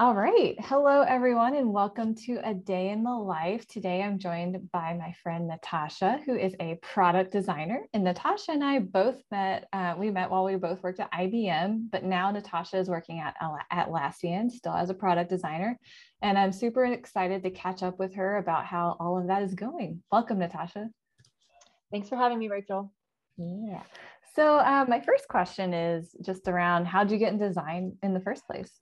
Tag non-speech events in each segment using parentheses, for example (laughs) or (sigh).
All right. Hello, everyone, and welcome to A Day in the Life. Today, I'm joined by my friend Natasha, who is a product designer. And Natasha and I both met, uh, we met while we both worked at IBM, but now Natasha is working at Atlassian still as a product designer. And I'm super excited to catch up with her about how all of that is going. Welcome, Natasha. Thanks for having me, Rachel. Yeah. So, uh, my first question is just around how did you get in design in the first place?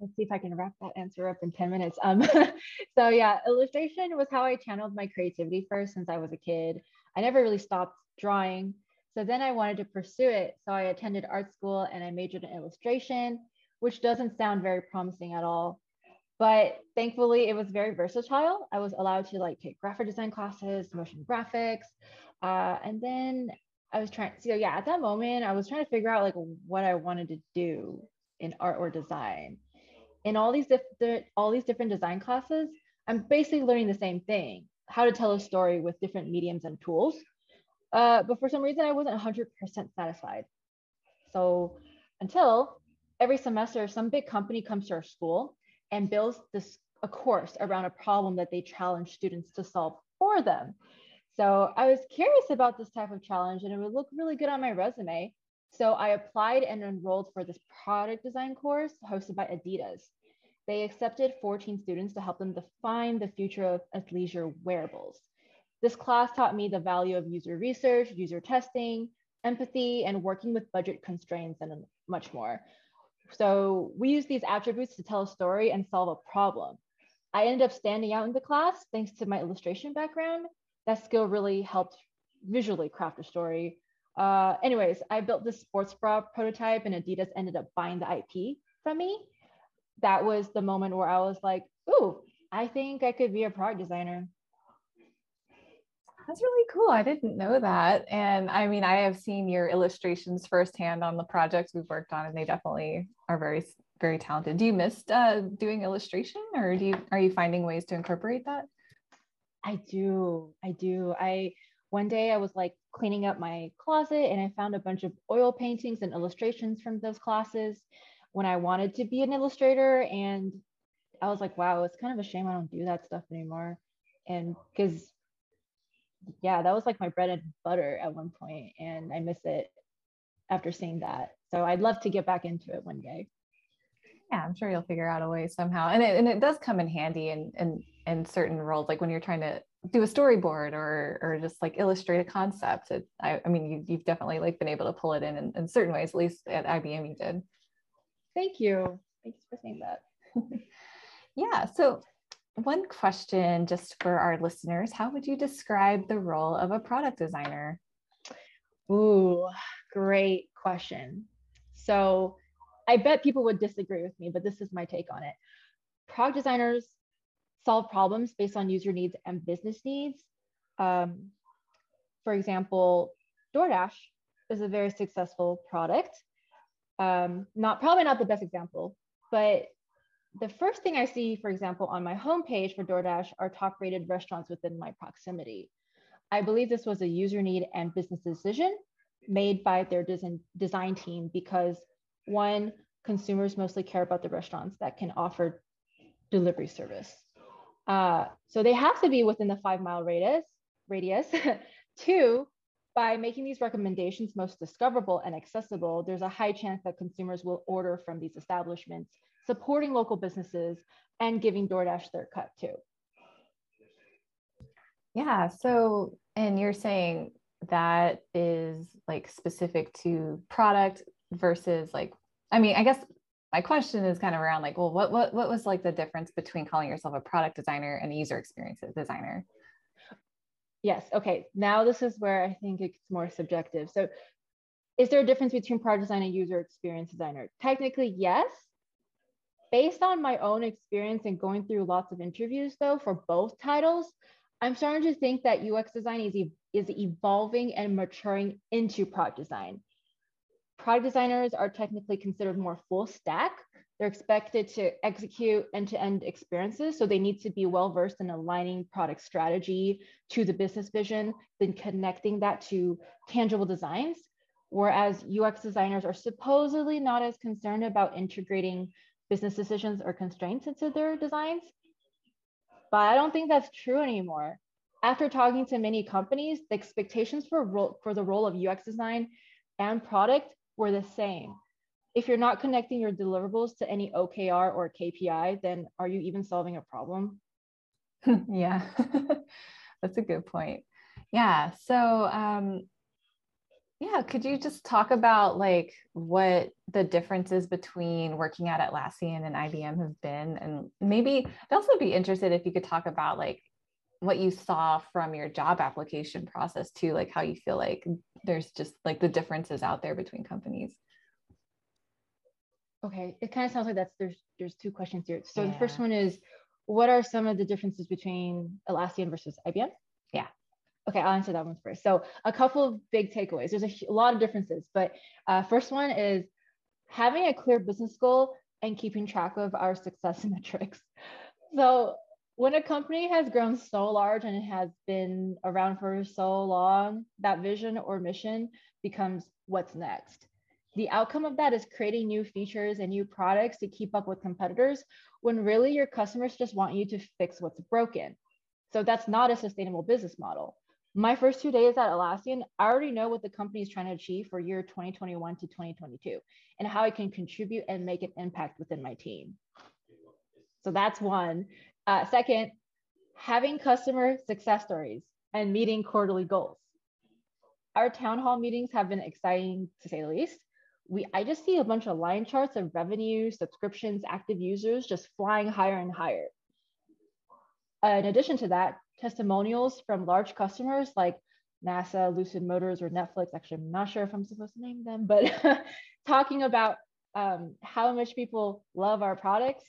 Let's see if I can wrap that answer up in 10 minutes. Um, (laughs) so yeah, illustration was how I channeled my creativity first since I was a kid. I never really stopped drawing. So then I wanted to pursue it. So I attended art school and I majored in illustration, which doesn't sound very promising at all. But thankfully it was very versatile. I was allowed to like take graphic design classes, motion graphics. Uh, and then I was trying, so yeah, at that moment I was trying to figure out like what I wanted to do in art or design in all these different all these different design classes, I'm basically learning the same thing, how to tell a story with different mediums and tools. Uh, but for some reason, I wasn't 100% satisfied. So until every semester, some big company comes to our school and builds this a course around a problem that they challenge students to solve for them. So I was curious about this type of challenge and it would look really good on my resume. So I applied and enrolled for this product design course hosted by Adidas. They accepted 14 students to help them define the future of athleisure wearables. This class taught me the value of user research, user testing, empathy, and working with budget constraints and much more. So we use these attributes to tell a story and solve a problem. I ended up standing out in the class thanks to my illustration background. That skill really helped visually craft a story. Uh, anyways, I built this sports bra prototype and Adidas ended up buying the IP from me that was the moment where I was like, ooh, I think I could be a product designer. That's really cool. I didn't know that. And I mean, I have seen your illustrations firsthand on the projects we've worked on, and they definitely are very, very talented. Do you miss uh, doing illustration, or do you are you finding ways to incorporate that? I do. I do. I one day I was like cleaning up my closet, and I found a bunch of oil paintings and illustrations from those classes when I wanted to be an illustrator. And I was like, wow, it's kind of a shame I don't do that stuff anymore. And because, yeah, that was like my bread and butter at one point, and I miss it after seeing that. So I'd love to get back into it one day. Yeah, I'm sure you'll figure out a way somehow. And it, and it does come in handy in, in, in certain roles, like when you're trying to do a storyboard or or just like illustrate a concept. It, I, I mean, you, you've definitely like been able to pull it in, in in certain ways, at least at IBM you did. Thank you. Thanks for saying that. (laughs) yeah. So, one question just for our listeners How would you describe the role of a product designer? Ooh, great question. So, I bet people would disagree with me, but this is my take on it. Product designers solve problems based on user needs and business needs. Um, for example, DoorDash is a very successful product um, not probably not the best example, but the first thing I see, for example, on my homepage for DoorDash are top rated restaurants within my proximity. I believe this was a user need and business decision made by their design, design team because one, consumers mostly care about the restaurants that can offer delivery service. Uh, so they have to be within the five mile radius. Radius. (laughs) Two, by making these recommendations most discoverable and accessible, there's a high chance that consumers will order from these establishments, supporting local businesses and giving DoorDash their cut too. Yeah. So, and you're saying that is like specific to product versus like, I mean, I guess my question is kind of around like, well, what what what was like the difference between calling yourself a product designer and a user experience designer? Yes. Okay. Now this is where I think it's more subjective. So is there a difference between product design and user experience designer? Technically, yes. Based on my own experience and going through lots of interviews though for both titles, I'm starting to think that UX design is, e- is evolving and maturing into product design. Product designers are technically considered more full stack, they're expected to execute end-to-end experiences. So they need to be well-versed in aligning product strategy to the business vision, then connecting that to tangible designs. whereas UX designers are supposedly not as concerned about integrating business decisions or constraints into their designs. But I don't think that's true anymore. After talking to many companies, the expectations for, ro- for the role of UX design and product were the same. If you're not connecting your deliverables to any OKR or KPI, then are you even solving a problem? (laughs) yeah, (laughs) that's a good point. Yeah. So, um, yeah, could you just talk about like what the differences between working at Atlassian and IBM have been? And maybe I'd also be interested if you could talk about like what you saw from your job application process too, like how you feel like there's just like the differences out there between companies. Okay, it kind of sounds like that's there's there's two questions here. So yeah. the first one is what are some of the differences between Atlassian versus IBM? Yeah. Okay, I'll answer that one first. So a couple of big takeaways. There's a, a lot of differences, but uh, first one is having a clear business goal and keeping track of our success (laughs) metrics. So when a company has grown so large and it has been around for so long, that vision or mission becomes what's next. The outcome of that is creating new features and new products to keep up with competitors when really your customers just want you to fix what's broken. So that's not a sustainable business model my first two days at Atlassian, I already know what the company is trying to achieve for year 2021 to 2022 and how I can contribute and make an impact within my team. So that's one. Uh, second, having customer success stories and meeting quarterly goals. Our town hall meetings have been exciting to say the least. We, I just see a bunch of line charts of revenue, subscriptions, active users just flying higher and higher. Uh, in addition to that, testimonials from large customers like NASA, Lucid Motors, or Netflix. Actually, I'm not sure if I'm supposed to name them, but (laughs) talking about um, how much people love our products.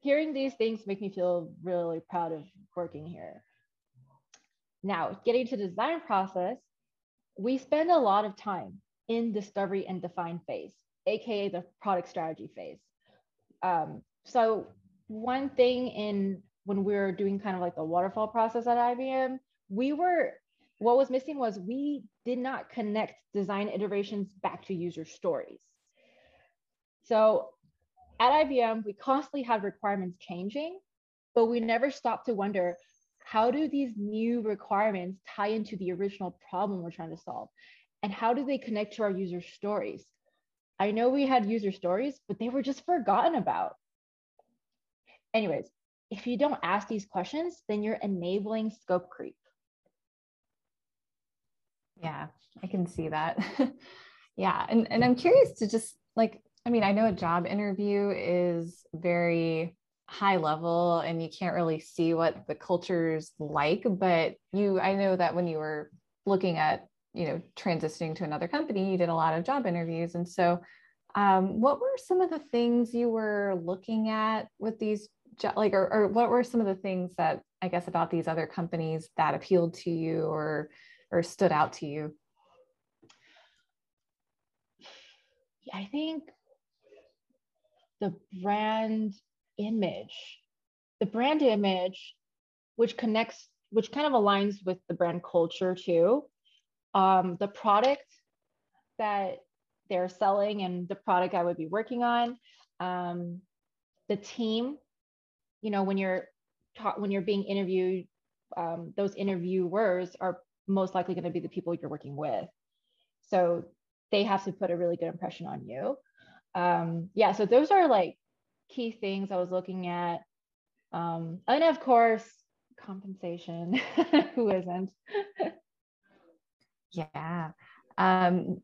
Hearing these things make me feel really proud of working here. Now, getting to design process, we spend a lot of time in discovery and define phase, aka the product strategy phase. Um, so one thing in when we were doing kind of like the waterfall process at IBM, we were what was missing was we did not connect design iterations back to user stories. So at IBM, we constantly had requirements changing, but we never stopped to wonder how do these new requirements tie into the original problem we're trying to solve? And how do they connect to our user stories? I know we had user stories, but they were just forgotten about. Anyways, if you don't ask these questions, then you're enabling scope creep. Yeah, I can see that. (laughs) yeah. And, and I'm curious to just like, I mean, I know a job interview is very high level and you can't really see what the culture's like, but you, I know that when you were looking at, you know, transitioning to another company, you did a lot of job interviews. And so, um, what were some of the things you were looking at with these like or, or what were some of the things that i guess about these other companies that appealed to you or or stood out to you i think the brand image the brand image which connects which kind of aligns with the brand culture too um, the product that they're selling and the product i would be working on um, the team you know when you're taught when you're being interviewed um, those interviewers are most likely going to be the people you're working with. So they have to put a really good impression on you. Um, yeah so those are like key things i was looking at. Um, and of course compensation. (laughs) Who isn't (laughs) yeah um,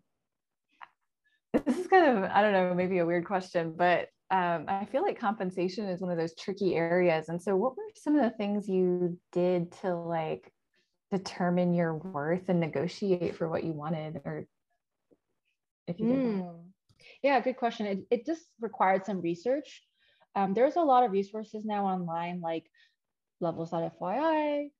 this is kind of i don't know maybe a weird question but um, I feel like compensation is one of those tricky areas. And so, what were some of the things you did to like determine your worth and negotiate for what you wanted, or if you? Mm. Yeah, good question. It, it just required some research. Um, there's a lot of resources now online, like levels.fyi,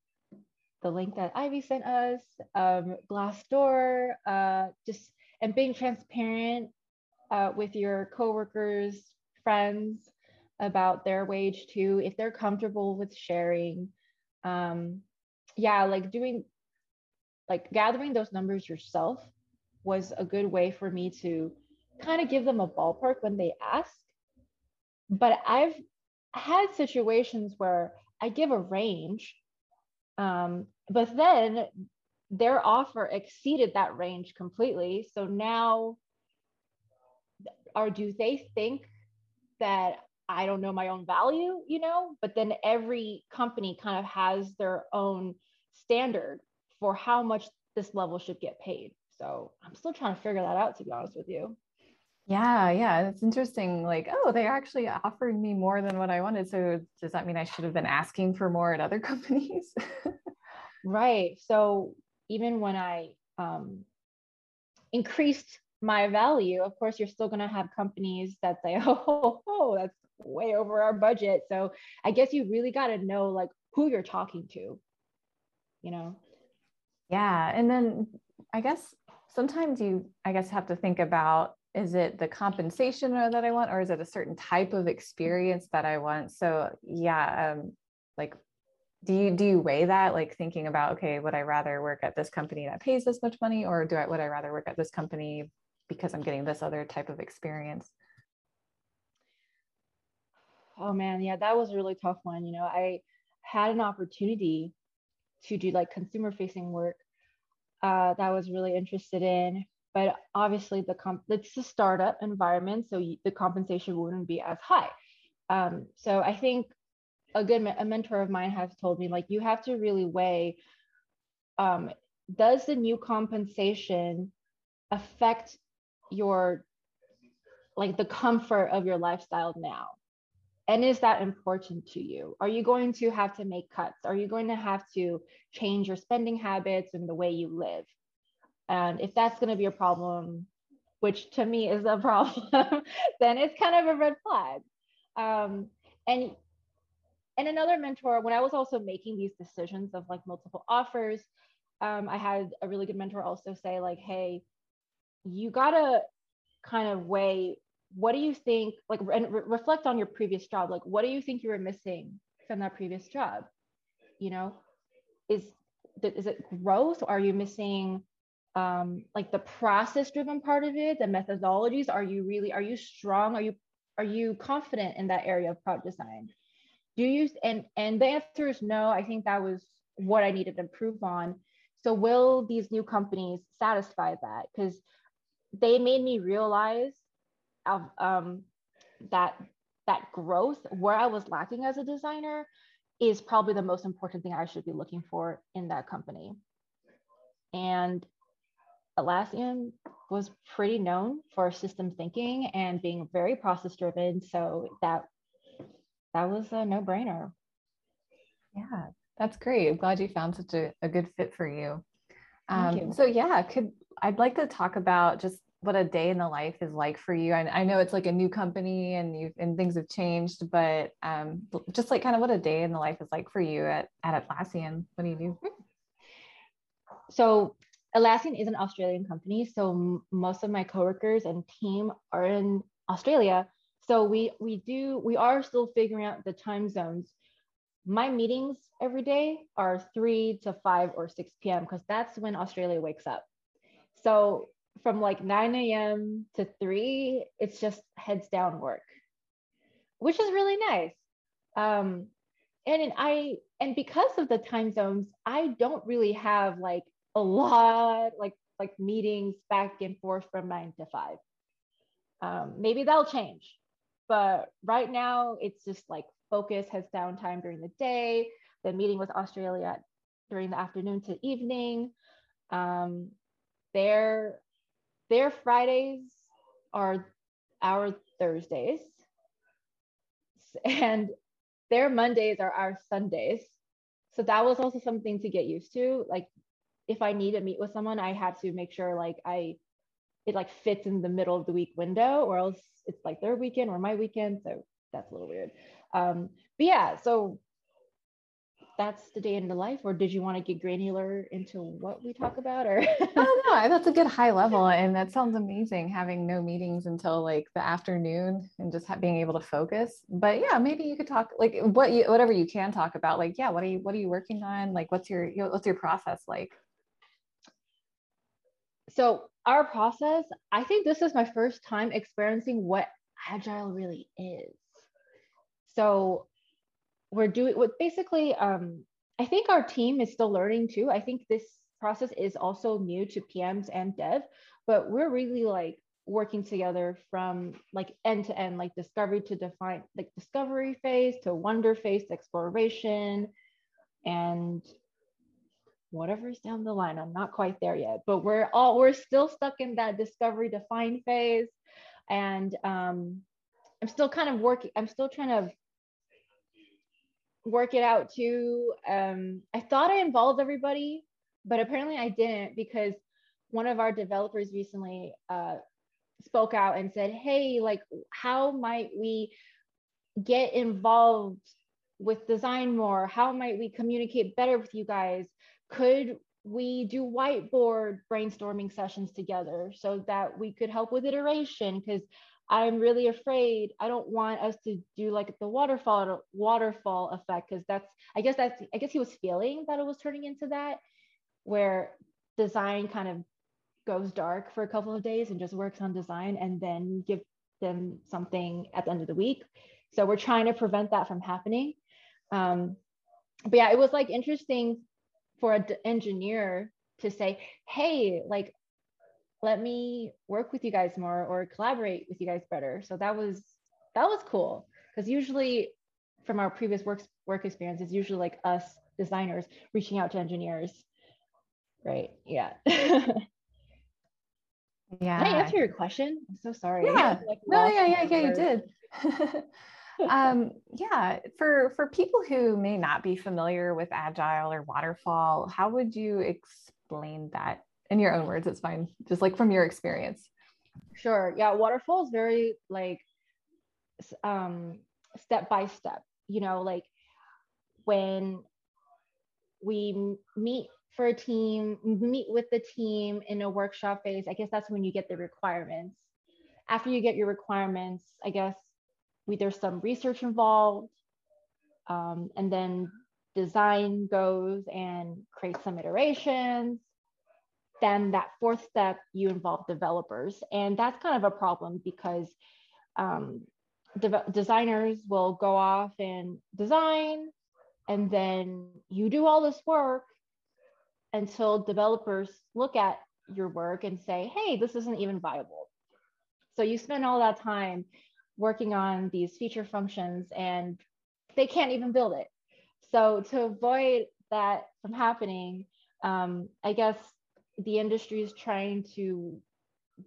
the link that Ivy sent us, um, Glassdoor, uh, just and being transparent uh, with your coworkers, friends about their wage too, if they're comfortable with sharing. Um, yeah, like doing, like gathering those numbers yourself was a good way for me to kind of give them a ballpark when they ask. But I've had situations where I give a range, um, but then their offer exceeded that range completely. So now, or do they think that I don't know my own value, you know? But then every company kind of has their own standard for how much this level should get paid. So I'm still trying to figure that out, to be honest with you. Yeah, yeah, it's interesting. Like, oh, they actually offered me more than what I wanted. So does that mean I should have been asking for more at other (laughs) companies? right. So even when I um, increased my value, of course, you're still going to have companies that say, (laughs) oh, oh, that's way over our budget. So I guess you really got to know like who you're talking to, you know? Yeah. And then I guess sometimes you, I guess, have to think about is it the compensation that I want, or is it a certain type of experience that I want? So yeah, um, like do you do you weigh that? Like thinking about okay would i rather work at this company that pays this much money or do i would i rather work at this company because i'm getting this other type of experience? Oh man. Yeah that was a really tough one. You know i had an opportunity to do like consumer facing work uh, that I was really interested in but obviously the comp it's a startup environment so the compensation wouldn't be as high. Um, so i think a good a mentor of mine has told me like you have to really weigh um, does the new compensation affect your like the comfort of your lifestyle now? And is that important to you? Are you going to have to make cuts? Are you going to have to change your spending habits and the way you live and if that's going to be a problem which to me is a (laughs) problem then it's kind of a red flag. Um, and and another mentor when i was also making these decisions of like multiple offers um, i had a really good mentor also say like hey you gotta kind of weigh what do you think like and re- reflect on your previous job. Like what do you think you were missing from that previous job? You know is is it growth? Are you missing um, like the process driven part of it the methodologies are you really are you strong? Are you are you confident in that area of product design? Do you and and the answer is no i think that was what i needed to improve on. So will these new companies satisfy that? Because they made me realize of um, that that growth where i was lacking as a designer is probably the most important thing i should be looking for in that company. And Atlassian was pretty known for system thinking and being very process driven. So that that was a no brainer. Yeah, that's great. I'm glad you found such a, a good fit for you. Um, you. So yeah, could I'd like to talk about just what a day in the life is like for you. I, I know it's like a new company and you and things have changed, but um, just like kind of what a day in the life is like for you at, at Atlassian. What do you do? So Atlassian is an Australian company, so most of my coworkers and team are in Australia. So we we do we are still figuring out the time zones. My meetings every day are 3 to 5 or 6 p.m. because that's when Australia wakes up. So from like 9 a.m. to 3, it's just heads down work, which is really nice. Um, and I and because of the time zones, I don't really have like a lot like like meetings back and forth from nine to five. Um, maybe that'll change, but right now it's just like focus has downtime during the day. The meeting with Australia during the afternoon to evening. Um, their their Fridays are our Thursdays, and their Mondays are our Sundays. So that was also something to get used to. Like if I need to meet with someone, I have to make sure like I it like fits in the middle of the week window, or else it's like their weekend or my weekend. So that's a little weird. Um, but yeah, so that's the day in the life or did you want to get granular into what we talk about or (laughs) oh no that's a good high level and that sounds amazing having no meetings until like the afternoon and just being able to focus but yeah maybe you could talk like what you whatever you can talk about like yeah what are you what are you working on like what's your what's your process like so our process, I think this is my first time experiencing what agile really is. So we're doing what basically um, I think our team is still learning too. I think this process is also new to PMs and dev, but we're really like working together from like end to end, like discovery to define, like discovery phase to wonder phase to exploration and whatever's down the line. I'm not quite there yet, but we're all we're still stuck in that discovery define phase. And um, I'm still kind of working, I'm still trying to work it out too. Um, I thought I involved everybody, but apparently I didn't because one of our developers recently uh, spoke out and said, Hey, like, how might we get involved with design more? How might we communicate better with you guys? Could we do whiteboard brainstorming sessions together so that we could help with iteration? Because I'm really afraid. I don't want us to do like the waterfall waterfall effect because that's I guess that's I guess he was feeling that it was turning into that where design kind of goes dark for a couple of days and just works on design and then give them something at the end of the week. So we're trying to prevent that from happening. Um, but yeah, it was like interesting for an engineer to say, hey, like let me work with you guys more or collaborate with you guys better. So that was that was cool because usually from our previous work work experience, it's usually like us designers reaching out to engineers, right? Yeah. (laughs) yeah. Can I answer your question? I'm so sorry. Yeah. (laughs) Like no, yeah, yeah, yeah, you did. (laughs) um, yeah, for for people who may not be familiar with agile or waterfall, how would you explain that? In your own words it's fine just like from your experience. Sure yeah waterfall is very like um step by step you know like when we meet for a team meet with the team in a workshop phase i guess that's when you get the requirements. After you get your requirements i guess there's some research involved um, and then design goes and creates some iterations then that fourth step, you involve developers. And that's kind of a problem because um, de- designers will go off and design, and then you do all this work until developers look at your work and say, hey, this isn't even viable. So you spend all that time working on these feature functions and they can't even build it. So to avoid that from happening, um, I guess the industry is trying to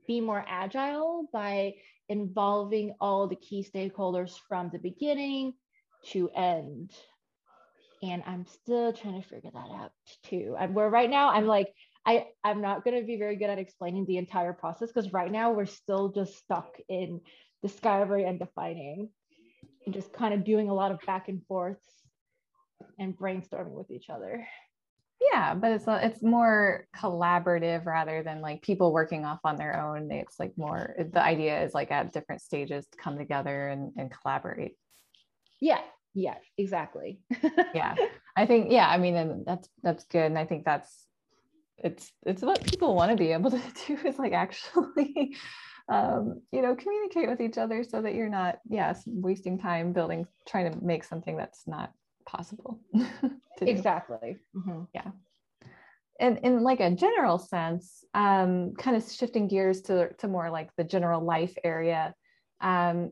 be more agile by involving all the key stakeholders from the beginning to end. And I'm still trying to figure that out too. And where right now I'm like, I, I'm not going to be very good at explaining the entire process because right now we're still just stuck in discovery and defining and just kind of doing a lot of back and forths and brainstorming with each other. Yeah but it's it's more collaborative rather than like people working off on their own. It's like more the idea is like at different stages to come together and, and collaborate. Yeah yeah exactly. (laughs) Yeah i think yeah i mean and that's that's good and i think that's it's it's what people want to be able to (laughs) do is like actually um, you know communicate with each other so that you're not yes wasting time building trying to make something that's not possible. (laughs) exactly. Mm-hmm. Yeah. And in like a general sense, um, kind of shifting gears to, to more like the general life area, um,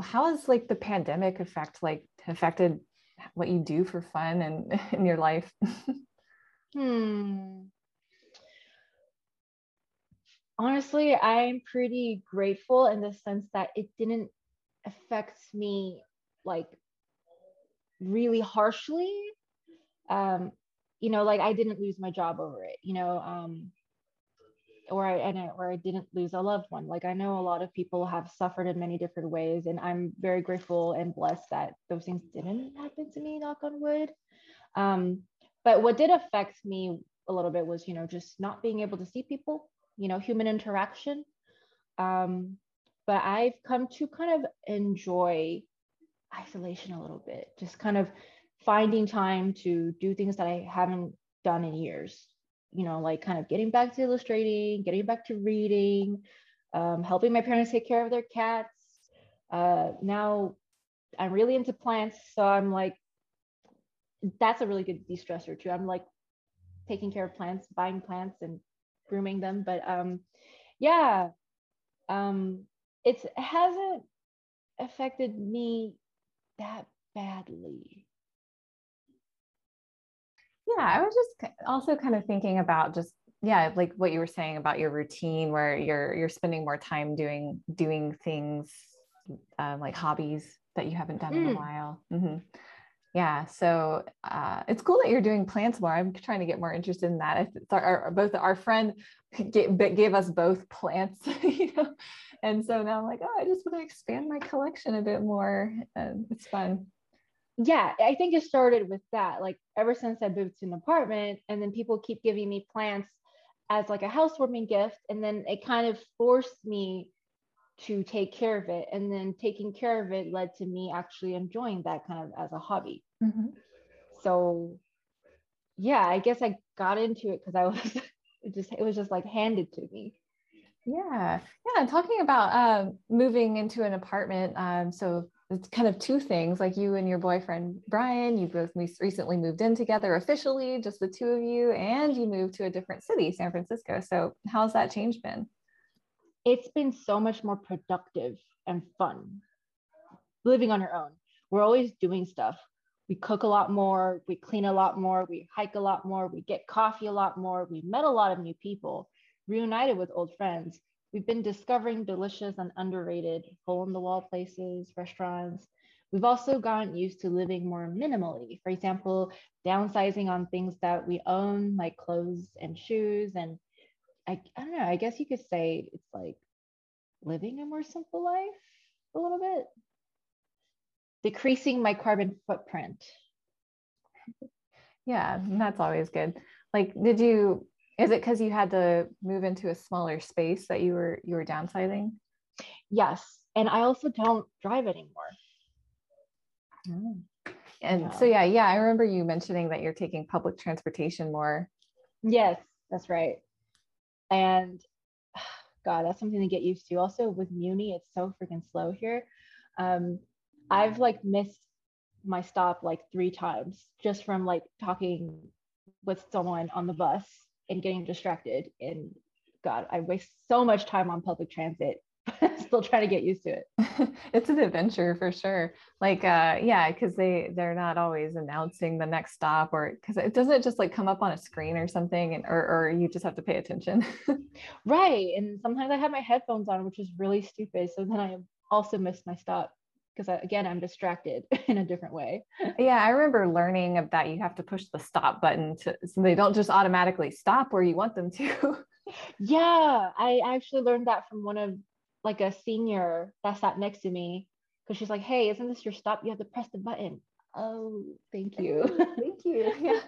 how has like the pandemic effect like affected what you do for fun and (laughs) in your life? (laughs) hmm. Honestly, I'm pretty grateful in the sense that it didn't affect me like really harshly um you know like i didn't lose my job over it you know um or I, and I, or I didn't lose a loved one. Like I know a lot of people have suffered in many different ways, and I'm very grateful and blessed that those things didn't happen to me. Knock on wood. Um, but what did affect me a little bit was, you know, just not being able to see people. You know, human interaction. Um, but I've come to kind of enjoy isolation a little bit, just kind of finding time to do things that I haven't done in years. you know, like kind of getting back to illustrating, getting back to reading, um, helping my parents take care of their cats. Uh, now I'm really into plants. So I'm like, that's a really good de-stressor too. I'm like taking care of plants, buying plants and grooming them. But um, yeah, um, it's, it hasn't affected me that badly. Yeah, I was just also kind of thinking about just yeah, like what you were saying about your routine where you're you're spending more time doing doing things uh, like hobbies that you haven't done mm. in a mm. while. Mm-hmm. Yeah, so uh, it's cool that you're doing plants more. I'm trying to get more interested in that. Our, our both our friend gave, gave us both plants, (laughs) you know, and so now I'm like, oh, I just want to expand my collection a bit more. And it's fun yeah, I think it started with that. Like ever since I moved to an apartment, and then people keep giving me plants as like a housewarming gift, and then it kind of forced me to take care of it, and then taking care of it led to me actually enjoying that kind of as a hobby. Mm-hmm. So, yeah, I guess I got into it because I was it (laughs) just it was just like handed to me. Yeah, yeah. Talking about uh, moving into an apartment, um, so it's kind of two things like you and your boyfriend brian you both recently moved in together officially just the two of you and you moved to a different city san francisco so how's that change been it's been so much more productive and fun living on your own we're always doing stuff we cook a lot more we clean a lot more we hike a lot more we get coffee a lot more we met a lot of new people reunited with old friends We've been discovering delicious and underrated hole in the wall places, restaurants. We've also gotten used to living more minimally. For example, downsizing on things that we own, like clothes and shoes. And I, I don't know, I guess you could say it's like living a more simple life a little bit. Decreasing my carbon footprint. Yeah, that's always good. Like, did you is it because you had to move into a smaller space that you were you were downsizing? Yes, and I also don't drive anymore. Oh. And yeah. so yeah, yeah, I remember you mentioning that you're taking public transportation more. Yes, that's right. And (sighs) God, that's something to get used to. Also with Muni, it's so freaking slow here. Um, I've like missed my stop like three times just from like talking with someone on the bus and getting distracted. And God, I waste so much time on public transit. (laughs) Still trying to get used to it. (laughs) it's an adventure for sure. Like, uh, yeah, because they they're not always announcing the next stop, or because it doesn't just like come up on a screen or something, and or or you just have to pay attention. (laughs) right, and sometimes I have my headphones on, which is really stupid. So then I also miss my stop because again i'm distracted in a different way yeah i remember learning of that you have to push the stop button to so they don't just automatically stop where you want them to yeah i actually learned that from one of like a senior that sat next to me because she's like hey isn't this your stop? You have to press the button. Oh thank you. Thank you. (laughs) Yeah.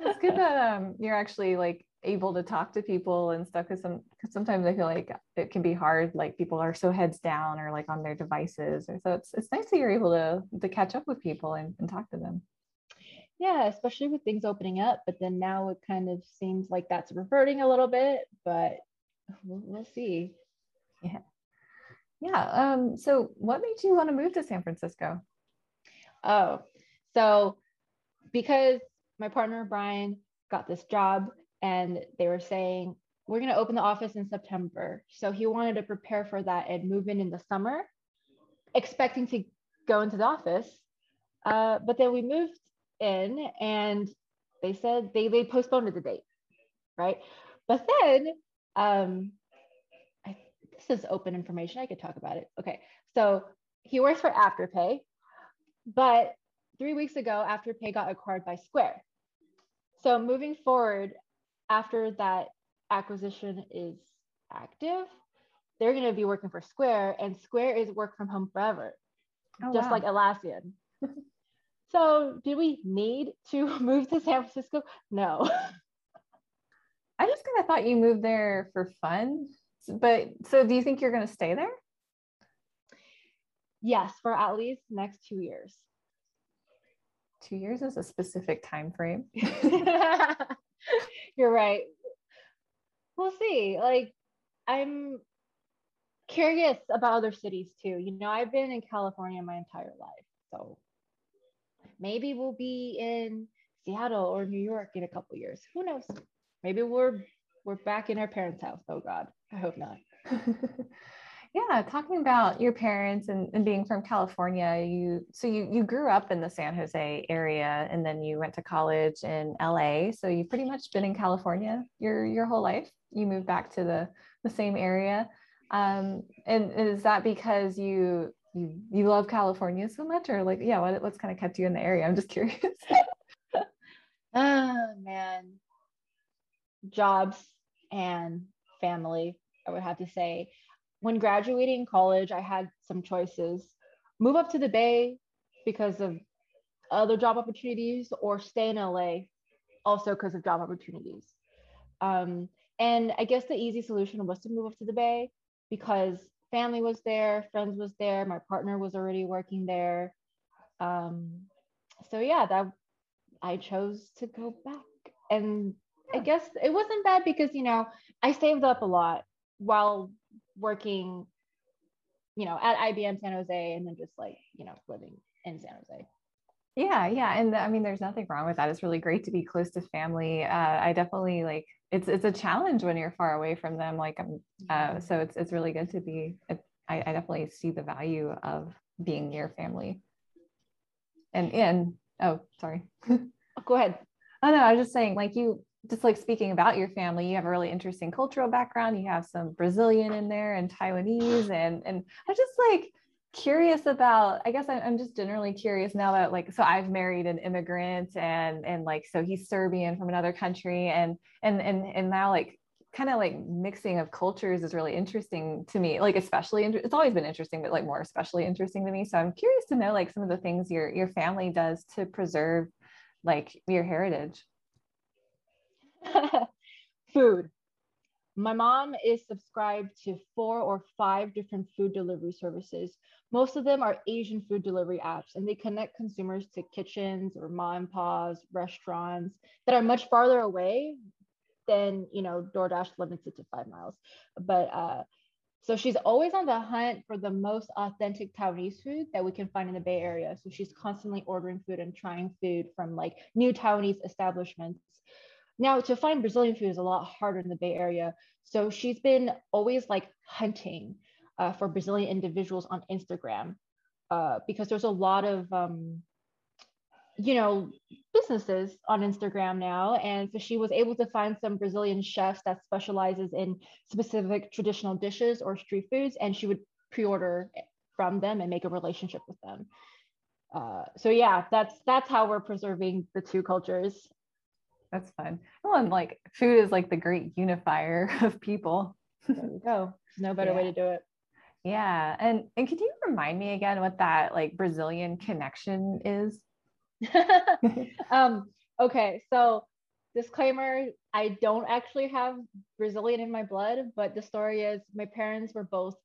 It's good that um you're actually like able to talk to people and stuff because some cause sometimes I feel like it can be hard like people are so heads down or like on their devices or so it's it's nice that you're able to to catch up with people and, and talk to them. Yeah especially with things opening up but then now it kind of seems like that's reverting a little bit but we'll, we'll see yeah yeah um so what made you want to move to san francisco oh so because my partner brian got this job and they were saying we're going to open the office in September. So he wanted to prepare for that and move in in the summer, expecting to go into the office. Uh, but then we moved in and they said they, they postponed the date, right? But then, um, this is open information. I could talk about it. Okay. So he works for Afterpay, but three weeks ago, Afterpay got acquired by Square. So moving forward, after that acquisition is active, they're going to be working for Square, and Square is work from home forever, oh, just wow. like Atlassian. (laughs) so, do we need to (laughs) move to San Francisco? No. (laughs) I just kind of thought you moved there for fun. But so, do you think you're going to stay there? Yes, for at least next two years. Two years is a specific time frame. (laughs) you're right. We'll see. Like, I'm curious about other cities too. You know, I've been in California my entire life. So maybe we'll be in Seattle or New York in a couple years. Who knows? Maybe we're we're back in our parents' house. Oh God, I hope not. (laughs) yeah, talking about your parents and, and being from California, you so you you grew up in the San Jose area and then you went to college in LA. So you've pretty much been in California your your whole life. You moved back to the the same area. Um, and is that because you you you love California so much, or like yeah, what what's kind of kept you in the area? I'm just curious. oh (laughs) man, jobs and family. I would have to say, when graduating college, I had some choices: move up to the Bay because of other job opportunities, or stay in LA, also because of job opportunities. Um, and I guess the easy solution was to move up to the Bay because family was there, friends was there, my partner was already working there. Um, so yeah, that I chose to go back. And I guess it wasn't bad because, you know, I saved up a lot while working, you know, at IBM San Jose and then just like, you know, living in San Jose. Yeah, yeah, and I mean, there's nothing wrong with that. It's really great to be close to family. Uh, I definitely like it's it's a challenge when you're far away from them. Like, um, uh, so it's it's really good to be. It, I, I definitely see the value of being near family. And in oh, sorry. (laughs) Go ahead. Oh no, I was just saying, like you just like speaking about your family, you have a really interesting cultural background. You have some Brazilian in there and Taiwanese, and and I'm just like curious about i guess i'm just generally curious now that like so i've married an immigrant and and like so he's serbian from another country and and and and now like kind of like mixing of cultures is really interesting to me like especially it's always been interesting but like more especially interesting to me so i'm curious to know like some of the things your your family does to preserve like your heritage (laughs) food my mom is subscribed to four or five different food delivery services. Most of them are Asian food delivery apps, and they connect consumers to kitchens or mom restaurants that are much farther away than you know DoorDash limits it to five miles. But uh, so she's always on the hunt for the most authentic Taiwanese food that we can find in the Bay Area. So she's constantly ordering food and trying food from like new Taiwanese establishments now, to find Brazilian food is a lot harder in the Bay Area. So she's been always like hunting uh, for Brazilian individuals on Instagram uh, because there's a lot of, um, you know, businesses on Instagram now. And so she was able to find some Brazilian chefs that specializes in specific traditional dishes or street foods. And she would pre-order from them and make a relationship with them. Uh, so yeah, that's that's how we're preserving the two cultures. That's fun. Well, and like food is like the great unifier (laughs) of people. there you go. no better yeah. way to do it. Yeah. And and could you remind me again what that like Brazilian connection is? (laughs) (laughs) um, okay, so disclaimer, I don't actually have Brazilian in my blood, but the story is my parents were both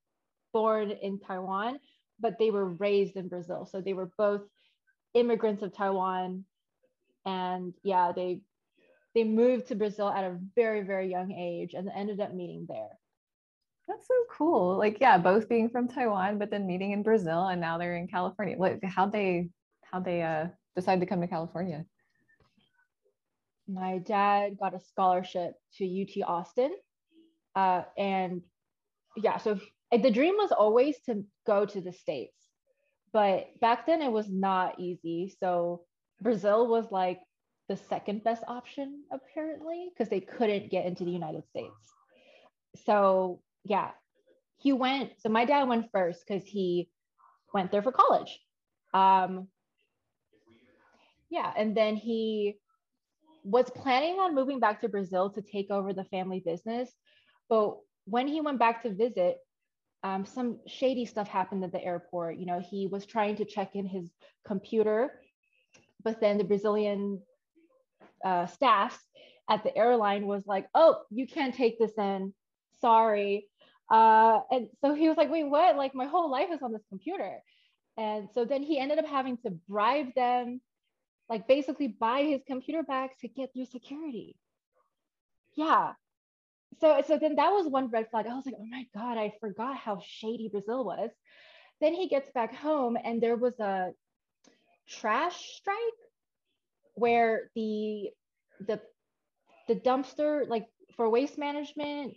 born in Taiwan, but they were raised in Brazil. So they were both immigrants of Taiwan. And yeah, they they moved to Brazil at a very, very young age and ended up meeting there. That's so cool. Like, yeah, both being from Taiwan, but then meeting in Brazil and now they're in California. What how they how they uh decide to come to California? My dad got a scholarship to UT Austin. Uh, and yeah, so the dream was always to go to the States. But back then it was not easy. So Brazil was like the second best option apparently because they couldn't get into the United States. So yeah, he went. So my dad went first because he went there for college. Um, yeah, and then he was planning on moving back to Brazil to take over the family business, but when he went back to visit, um, some shady stuff happened at the airport. You know, he was trying to check in his computer, but then the Brazilian uh, staff at the airline was like, "Oh, you can't take this in. Sorry." Uh, and so he was like, "Wait, what? Like my whole life is on this computer." And so then he ended up having to bribe them, like basically buy his computer back to get through security. yeah. So so then that was one red flag. I was like, oh my God, I forgot how shady Brazil was. Then he gets back home and there was a trash strike where the the the dumpster like for waste management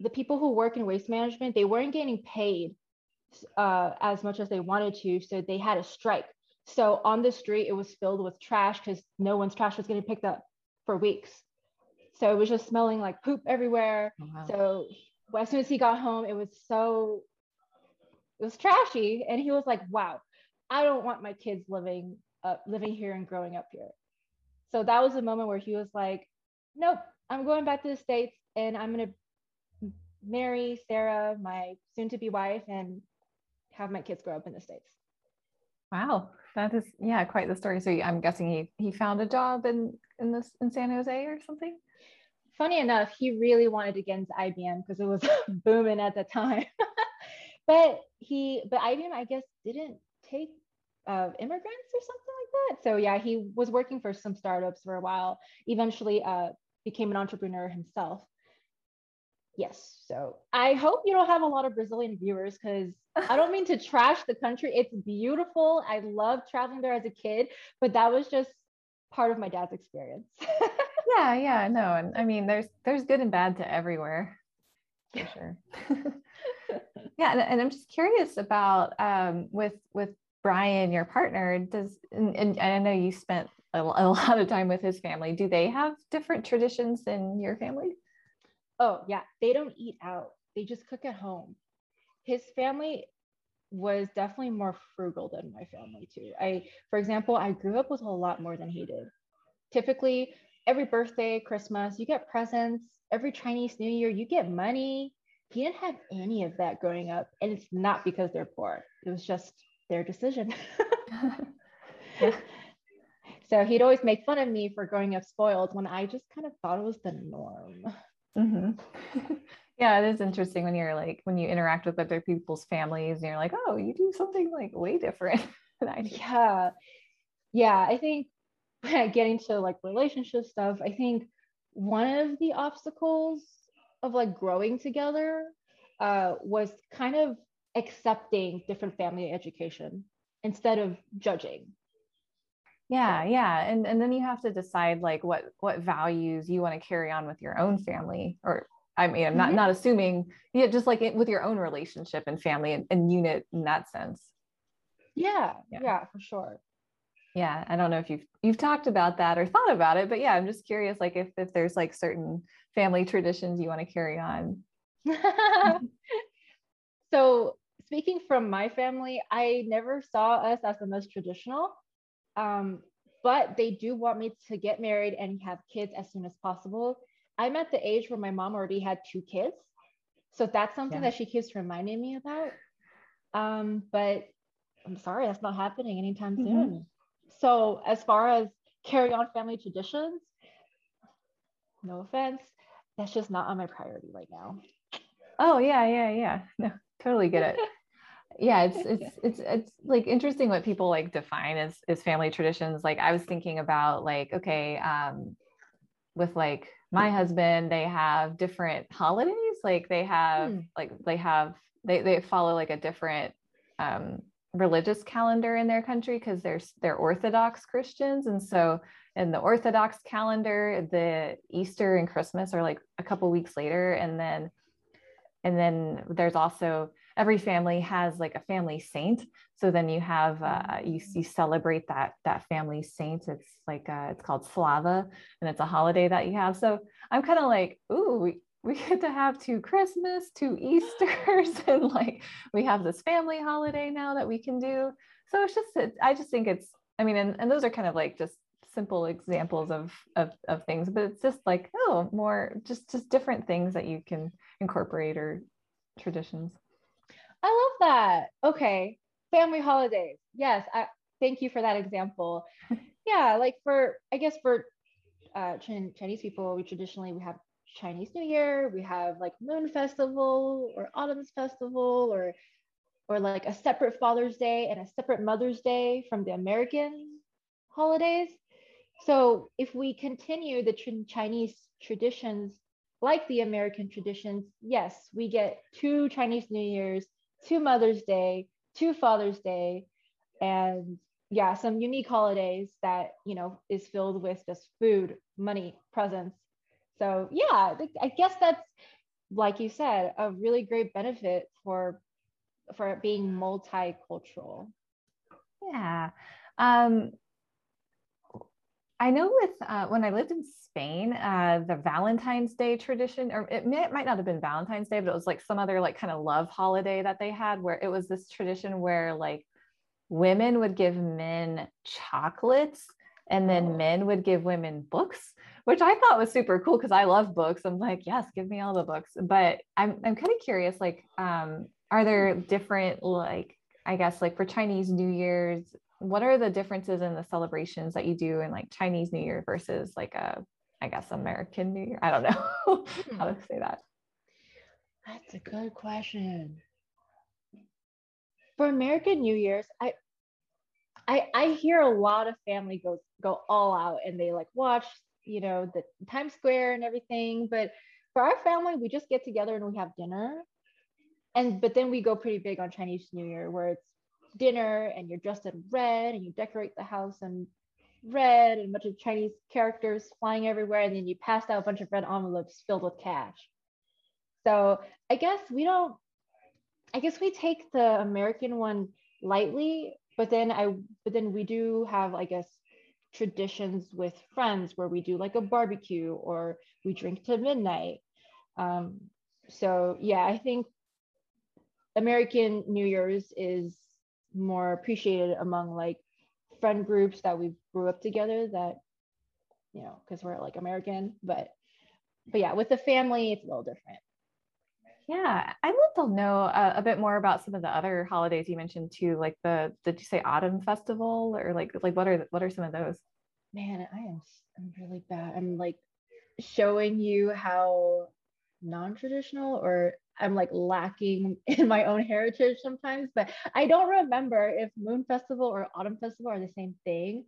the people who work in waste management they weren't getting paid uh, as much as they wanted to so they had a strike. So on the street it was filled with trash because no one's trash was getting picked up for weeks. So it was just smelling like poop everywhere. Oh, wow. so as soon as he got home it was so it was trashy. And he was like wow i don't want my kids living uh, living here and growing up here so that was a moment where he was like nope i'm going back to the states and i'm going to marry sarah my soon to be wife and have my kids grow up in the states. Wow that is yeah quite the story. So i'm guessing he he found a job in in this in san jose or something? Funny enough he really wanted to get into ibm because it was (laughs) booming at the time. (laughs) But he but IBM I guess didn't take uh, immigrants or something like that. So yeah, he was working for some startups for a while. Eventually, uh, became an entrepreneur himself. Yes. So I hope you don't have a lot of Brazilian viewers because I don't mean to (laughs) trash the country. It's beautiful. I love traveling there as a kid, but that was just part of my dad's experience. (laughs) yeah, yeah, no, and I mean, there's there's good and bad to everywhere, for sure. (laughs) yeah and, and, i'm just curious about um, with with brian your partner does and, and i know you spent a, (laughs) a, lot of time with his family. Do they have different traditions than your family? Oh yeah. They don't eat out. They just cook at home. His family was definitely more frugal than my family too. I for example i grew up with a lot more than he did. Typically every birthday christmas you get presents. Every chinese new year you get money. He didn't have any of that growing up. And it's not because they're poor, it was just their decision. (laughs) (laughs) yeah. So he'd always make fun of me for growing up spoiled when I just kind of thought it was the norm. Mm-hmm. (laughs) yeah, it is interesting when you're like, when you interact with other people's families and you're like, oh, you do something like way different than I do. Yeah. Yeah. I think getting to like relationship stuff, I think one of the obstacles of like growing together uh, was kind of accepting different family education instead of judging. Yeah yeah. And and then you have to decide like what what values you want to carry on with your own family or i mean i'm not mm-hmm. not assuming yeah just like it, with your own relationship and family and, and unit in that sense. Yeah, yeah. yeah for sure. Yeah i don't know if you've you've talked about that or thought about it but yeah i'm just curious like if if there's like certain family traditions you want to carry on. (laughs) So speaking from my family i never saw us as the most traditional um, but they do want me to get married and have kids as soon as possible i'm at the age where my mom already had two kids so that's something yeah. that she keeps reminding me about um, but i'm sorry that's not happening anytime mm-hmm. soon so as far as carry on family traditions, no offense, that's just not on my priority right now. Oh yeah, yeah, yeah. No, totally get it. (laughs) yeah, it's (laughs) it's it's it's like interesting what people like define as as family traditions. Like I was thinking about like, okay, um, with like my husband, they have different holidays. Like they have hmm. like they have they they follow like a different um religious calendar in their country because they're they're Orthodox Christians, and so in the Orthodox calendar, the Easter and Christmas are like a couple weeks later, and then and then there's also every family has like a family saint. So then you have uh, you you celebrate that that family saint. It's like uh, it's called Slava, and it's a holiday that you have. So I'm kind of like, ooh, we get to have two Christmas, two Easters, (laughs) and like we have this family holiday now that we can do. So it's just, it, I just think it's, I mean, and, and those are kind of like just simple examples of, of, of things, but it's just like, oh, more just, just different things that you can incorporate or traditions. I love that. Okay. Family holidays. Yes. I thank you for that example. (laughs) yeah. Like for, I guess for uh, Chinese people, we traditionally, we have Chinese New Year, we have like Moon Festival or Autumn's Festival or or like a separate Father's Day and a separate Mother's Day from the American holidays. So if we continue the tr- Chinese traditions like the American traditions, yes, we get two Chinese New Year's, two Mother's Day, two Father's Day, and yeah, some unique holidays that, you know, is filled with just food, money, presents. So yeah, I guess that's like you said, a really great benefit for for being multicultural. Yeah. Um, I know with uh, when I lived in Spain, uh, the Valentine's Day tradition, or it, may, it might not have been Valentine's Day, but it was like some other like kind of love holiday that they had where it was this tradition where like women would give men chocolates and then oh. men would give women books which i thought was super cool because i love books i'm like yes give me all the books but i'm, I'm kind of curious like um, are there different like i guess like for chinese new year's what are the differences in the celebrations that you do in like chinese new year versus like a i guess american new year? I don't know (laughs) how hmm. to say that. That's a good question. For american new year's i I, I hear a lot of family goes go all out and they like watch you know the times square and everything but for our family we just get together and we have dinner. And but then we go pretty big on Chinese New Year where it's dinner and you're dressed in red and you decorate the house in red and a bunch of Chinese characters flying everywhere and then you pass out a bunch of red envelopes filled with cash. So I guess we don't I guess we take the American one lightly, but then I but then we do have I guess traditions with friends where we do like a barbecue or we drink to midnight. Um, so yeah, I think American New Year's is more appreciated among like friend groups that we grew up together that you know because we're like American but but yeah with the family it's a little different. Yeah I'd love to know uh, a bit more about some of the other holidays you mentioned too like the did you say autumn festival or like like what are what are some of those? Man I am I'm really bad. I'm like showing you how non-traditional or I'm like lacking (laughs) in my own heritage sometimes, but I don't remember if Moon Festival or Autumn Festival are the same thing.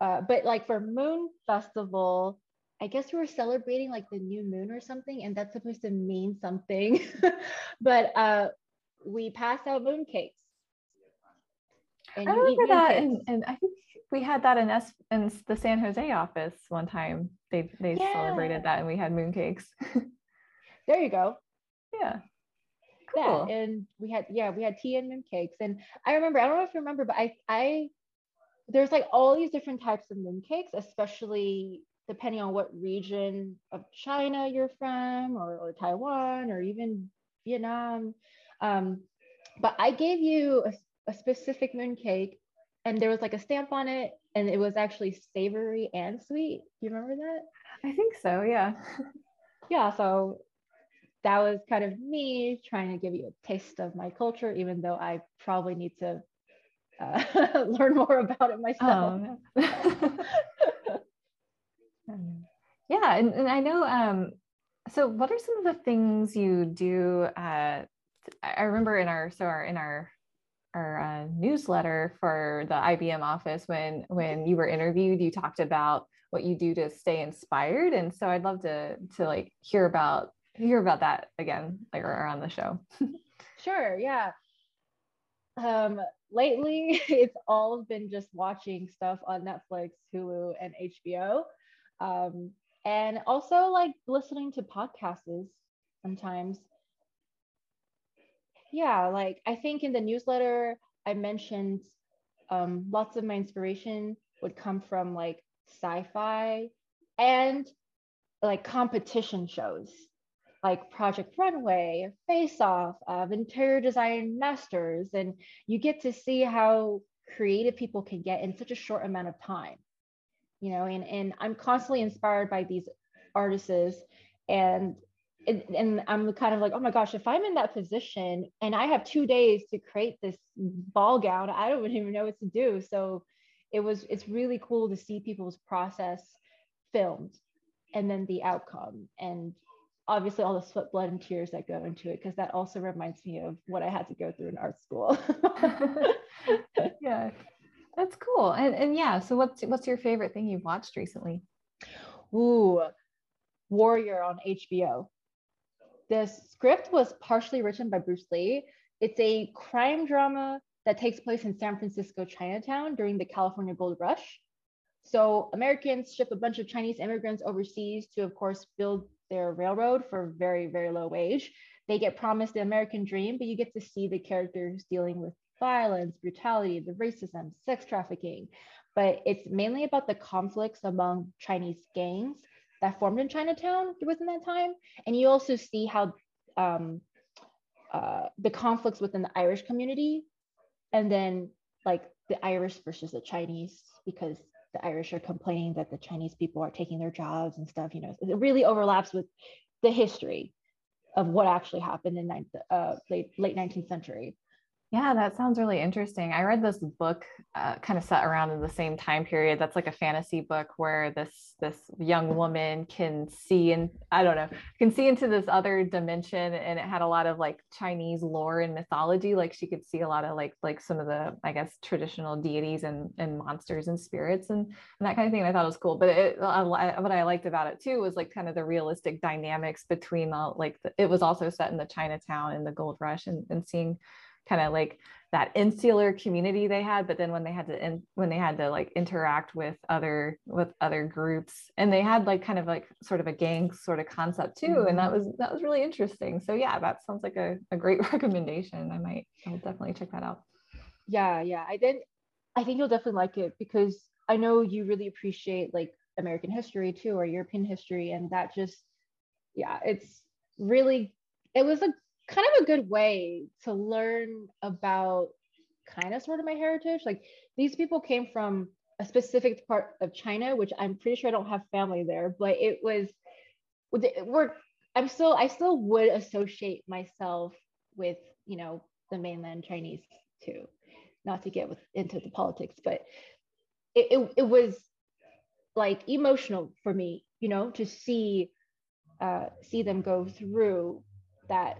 Uh, but like for Moon Festival, I guess we were celebrating like the new moon or something, and that's supposed to mean something. (laughs) but uh, we passed out moon cakes. And I remember that, and, and, I think we had that in S in the San Jose office one time. They they yeah. celebrated that, and we had moon cakes. (laughs) there you go. Yeah. Cool. That. And we had, yeah, we had tea and moon cakes. And I remember, I don't know if you remember, but I, I, there's like all these different types of moon cakes, especially depending on what region of China you're from, or, or Taiwan, or even Vietnam. Um, but I gave you a, a specific moon cake, and there was like a stamp on it, and it was actually savory and sweet. Do you remember that? I think so. Yeah. (laughs) yeah. So that was kind of me trying to give you a taste of my culture, even though I probably need to uh, (laughs) learn more about it myself. Oh, (laughs) yeah, and, and I know. Um, so, what are some of the things you do? Uh, I remember in our so our in our our uh, newsletter for the IBM office when when you were interviewed, you talked about what you do to stay inspired, and so I'd love to to like hear about hear about that again like or on the show. (laughs) Sure yeah. Um lately (laughs) it's all been just watching stuff on netflix hulu and hbo um and also like listening to podcasts sometimes. Yeah like i think in the newsletter i mentioned um lots of my inspiration would come from like sci-fi and like competition shows like Project Runway, Face Off, of interior design masters, and you get to see how creative people can get in such a short amount of time. You know, and, and I'm constantly inspired by these artists and and, and I'm kind of like, oh my gosh, if I'm in that position and I have two days to create this ball gown, I don't even know what to do. So it was, it's really cool to see people's process filmed and then the outcome. And obviously all the sweat, blood, and tears that go into it, because that also reminds me of what I had to go through in art school. (laughs) yeah, that's cool. And and yeah, so what's what's your favorite thing you've watched recently? Ooh, Warrior on HBO. The script was partially written by Bruce Lee. It's a crime drama that takes place in San Francisco Chinatown during the California Gold Rush. So Americans ship a bunch of Chinese immigrants overseas to, of course, build their railroad for very, very low wage. They get promised the American dream, but you get to see the characters dealing with violence, brutality, the racism, sex trafficking. But it's mainly about the conflicts among Chinese gangs that formed in Chinatown within that time. And you also see how um, uh, the conflicts within the Irish community, and then like the Irish versus the Chinese, because the Irish are complaining that the Chinese people are taking their jobs and stuff. You know, it really overlaps with the history of what actually happened in uh, late late 19th century. Yeah, that sounds really interesting. I read this book uh, kind of set around in the same time period. That's like a fantasy book where this this young woman can see and I don't know, can see into this other dimension and it had a lot of like Chinese lore and mythology. Like she could see a lot of like like some of the I guess traditional deities and and monsters and spirits and, and that kind of thing. I thought was cool. But it, what I liked about it too was like kind of the realistic dynamics between the like the, it was also set in the Chinatown and the gold rush and, and seeing kind of like that insular community they had but then when they had to in, when they had to like interact with other with other groups and they had like kind of like sort of a gang sort of concept too mm-hmm. and that mm-hmm. was that was really interesting so yeah that sounds like a, a great (laughs) recommendation i might i'll definitely check that out yeah yeah i did i think you'll definitely like it because i know you really appreciate like american history too or european history and that just yeah it's really it was a kind of a good way to learn about kind of sort of my heritage. Like these people came from a specific part of China, which I'm pretty sure I don't have family there, but it was we're I'm still I still would associate myself with you know the mainland Chinese too, not to get with, into the politics, but it, it, it was like emotional for me, you know, to see uh, see them go through that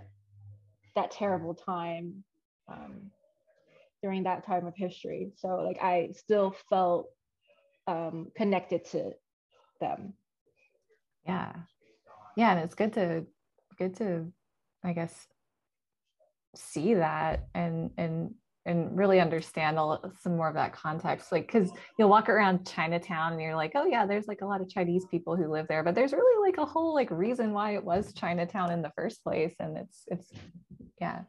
that terrible time um, during that time of history. So like I still felt um, connected to them. Yeah, yeah, and it's good to good to, I guess, see that and and and really understand a, some more of that context like because you'll walk around chinatown and you're like oh yeah there's like a lot of chinese people who live there but there's really like a whole like reason why it was chinatown in the first place and it's it's yeah.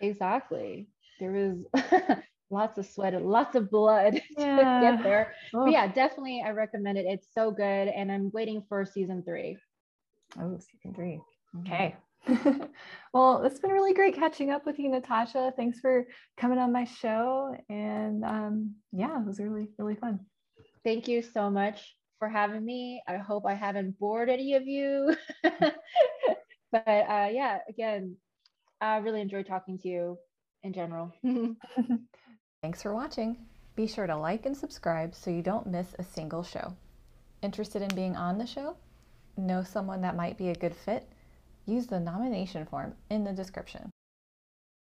Exactly. There was (laughs) lots of sweat and lots of blood (laughs) yeah. to get there. Oh. but yeah definitely i recommend it. It's so good and i'm waiting for season three. Oh, season three. Mm-hmm. Okay (laughs) well, it's been really great catching up with you, Natasha. Thanks for coming on my show. And um, yeah, it was really, really fun. Thank you so much for having me. I hope I haven't bored any of you. (laughs) (laughs) but uh, yeah, again, I really enjoyed talking to you in general. Thanks for watching. Be sure to like and subscribe so you don't miss a single show. Interested in being on the show? Know someone that might be a good fit? Use the nomination form in the description.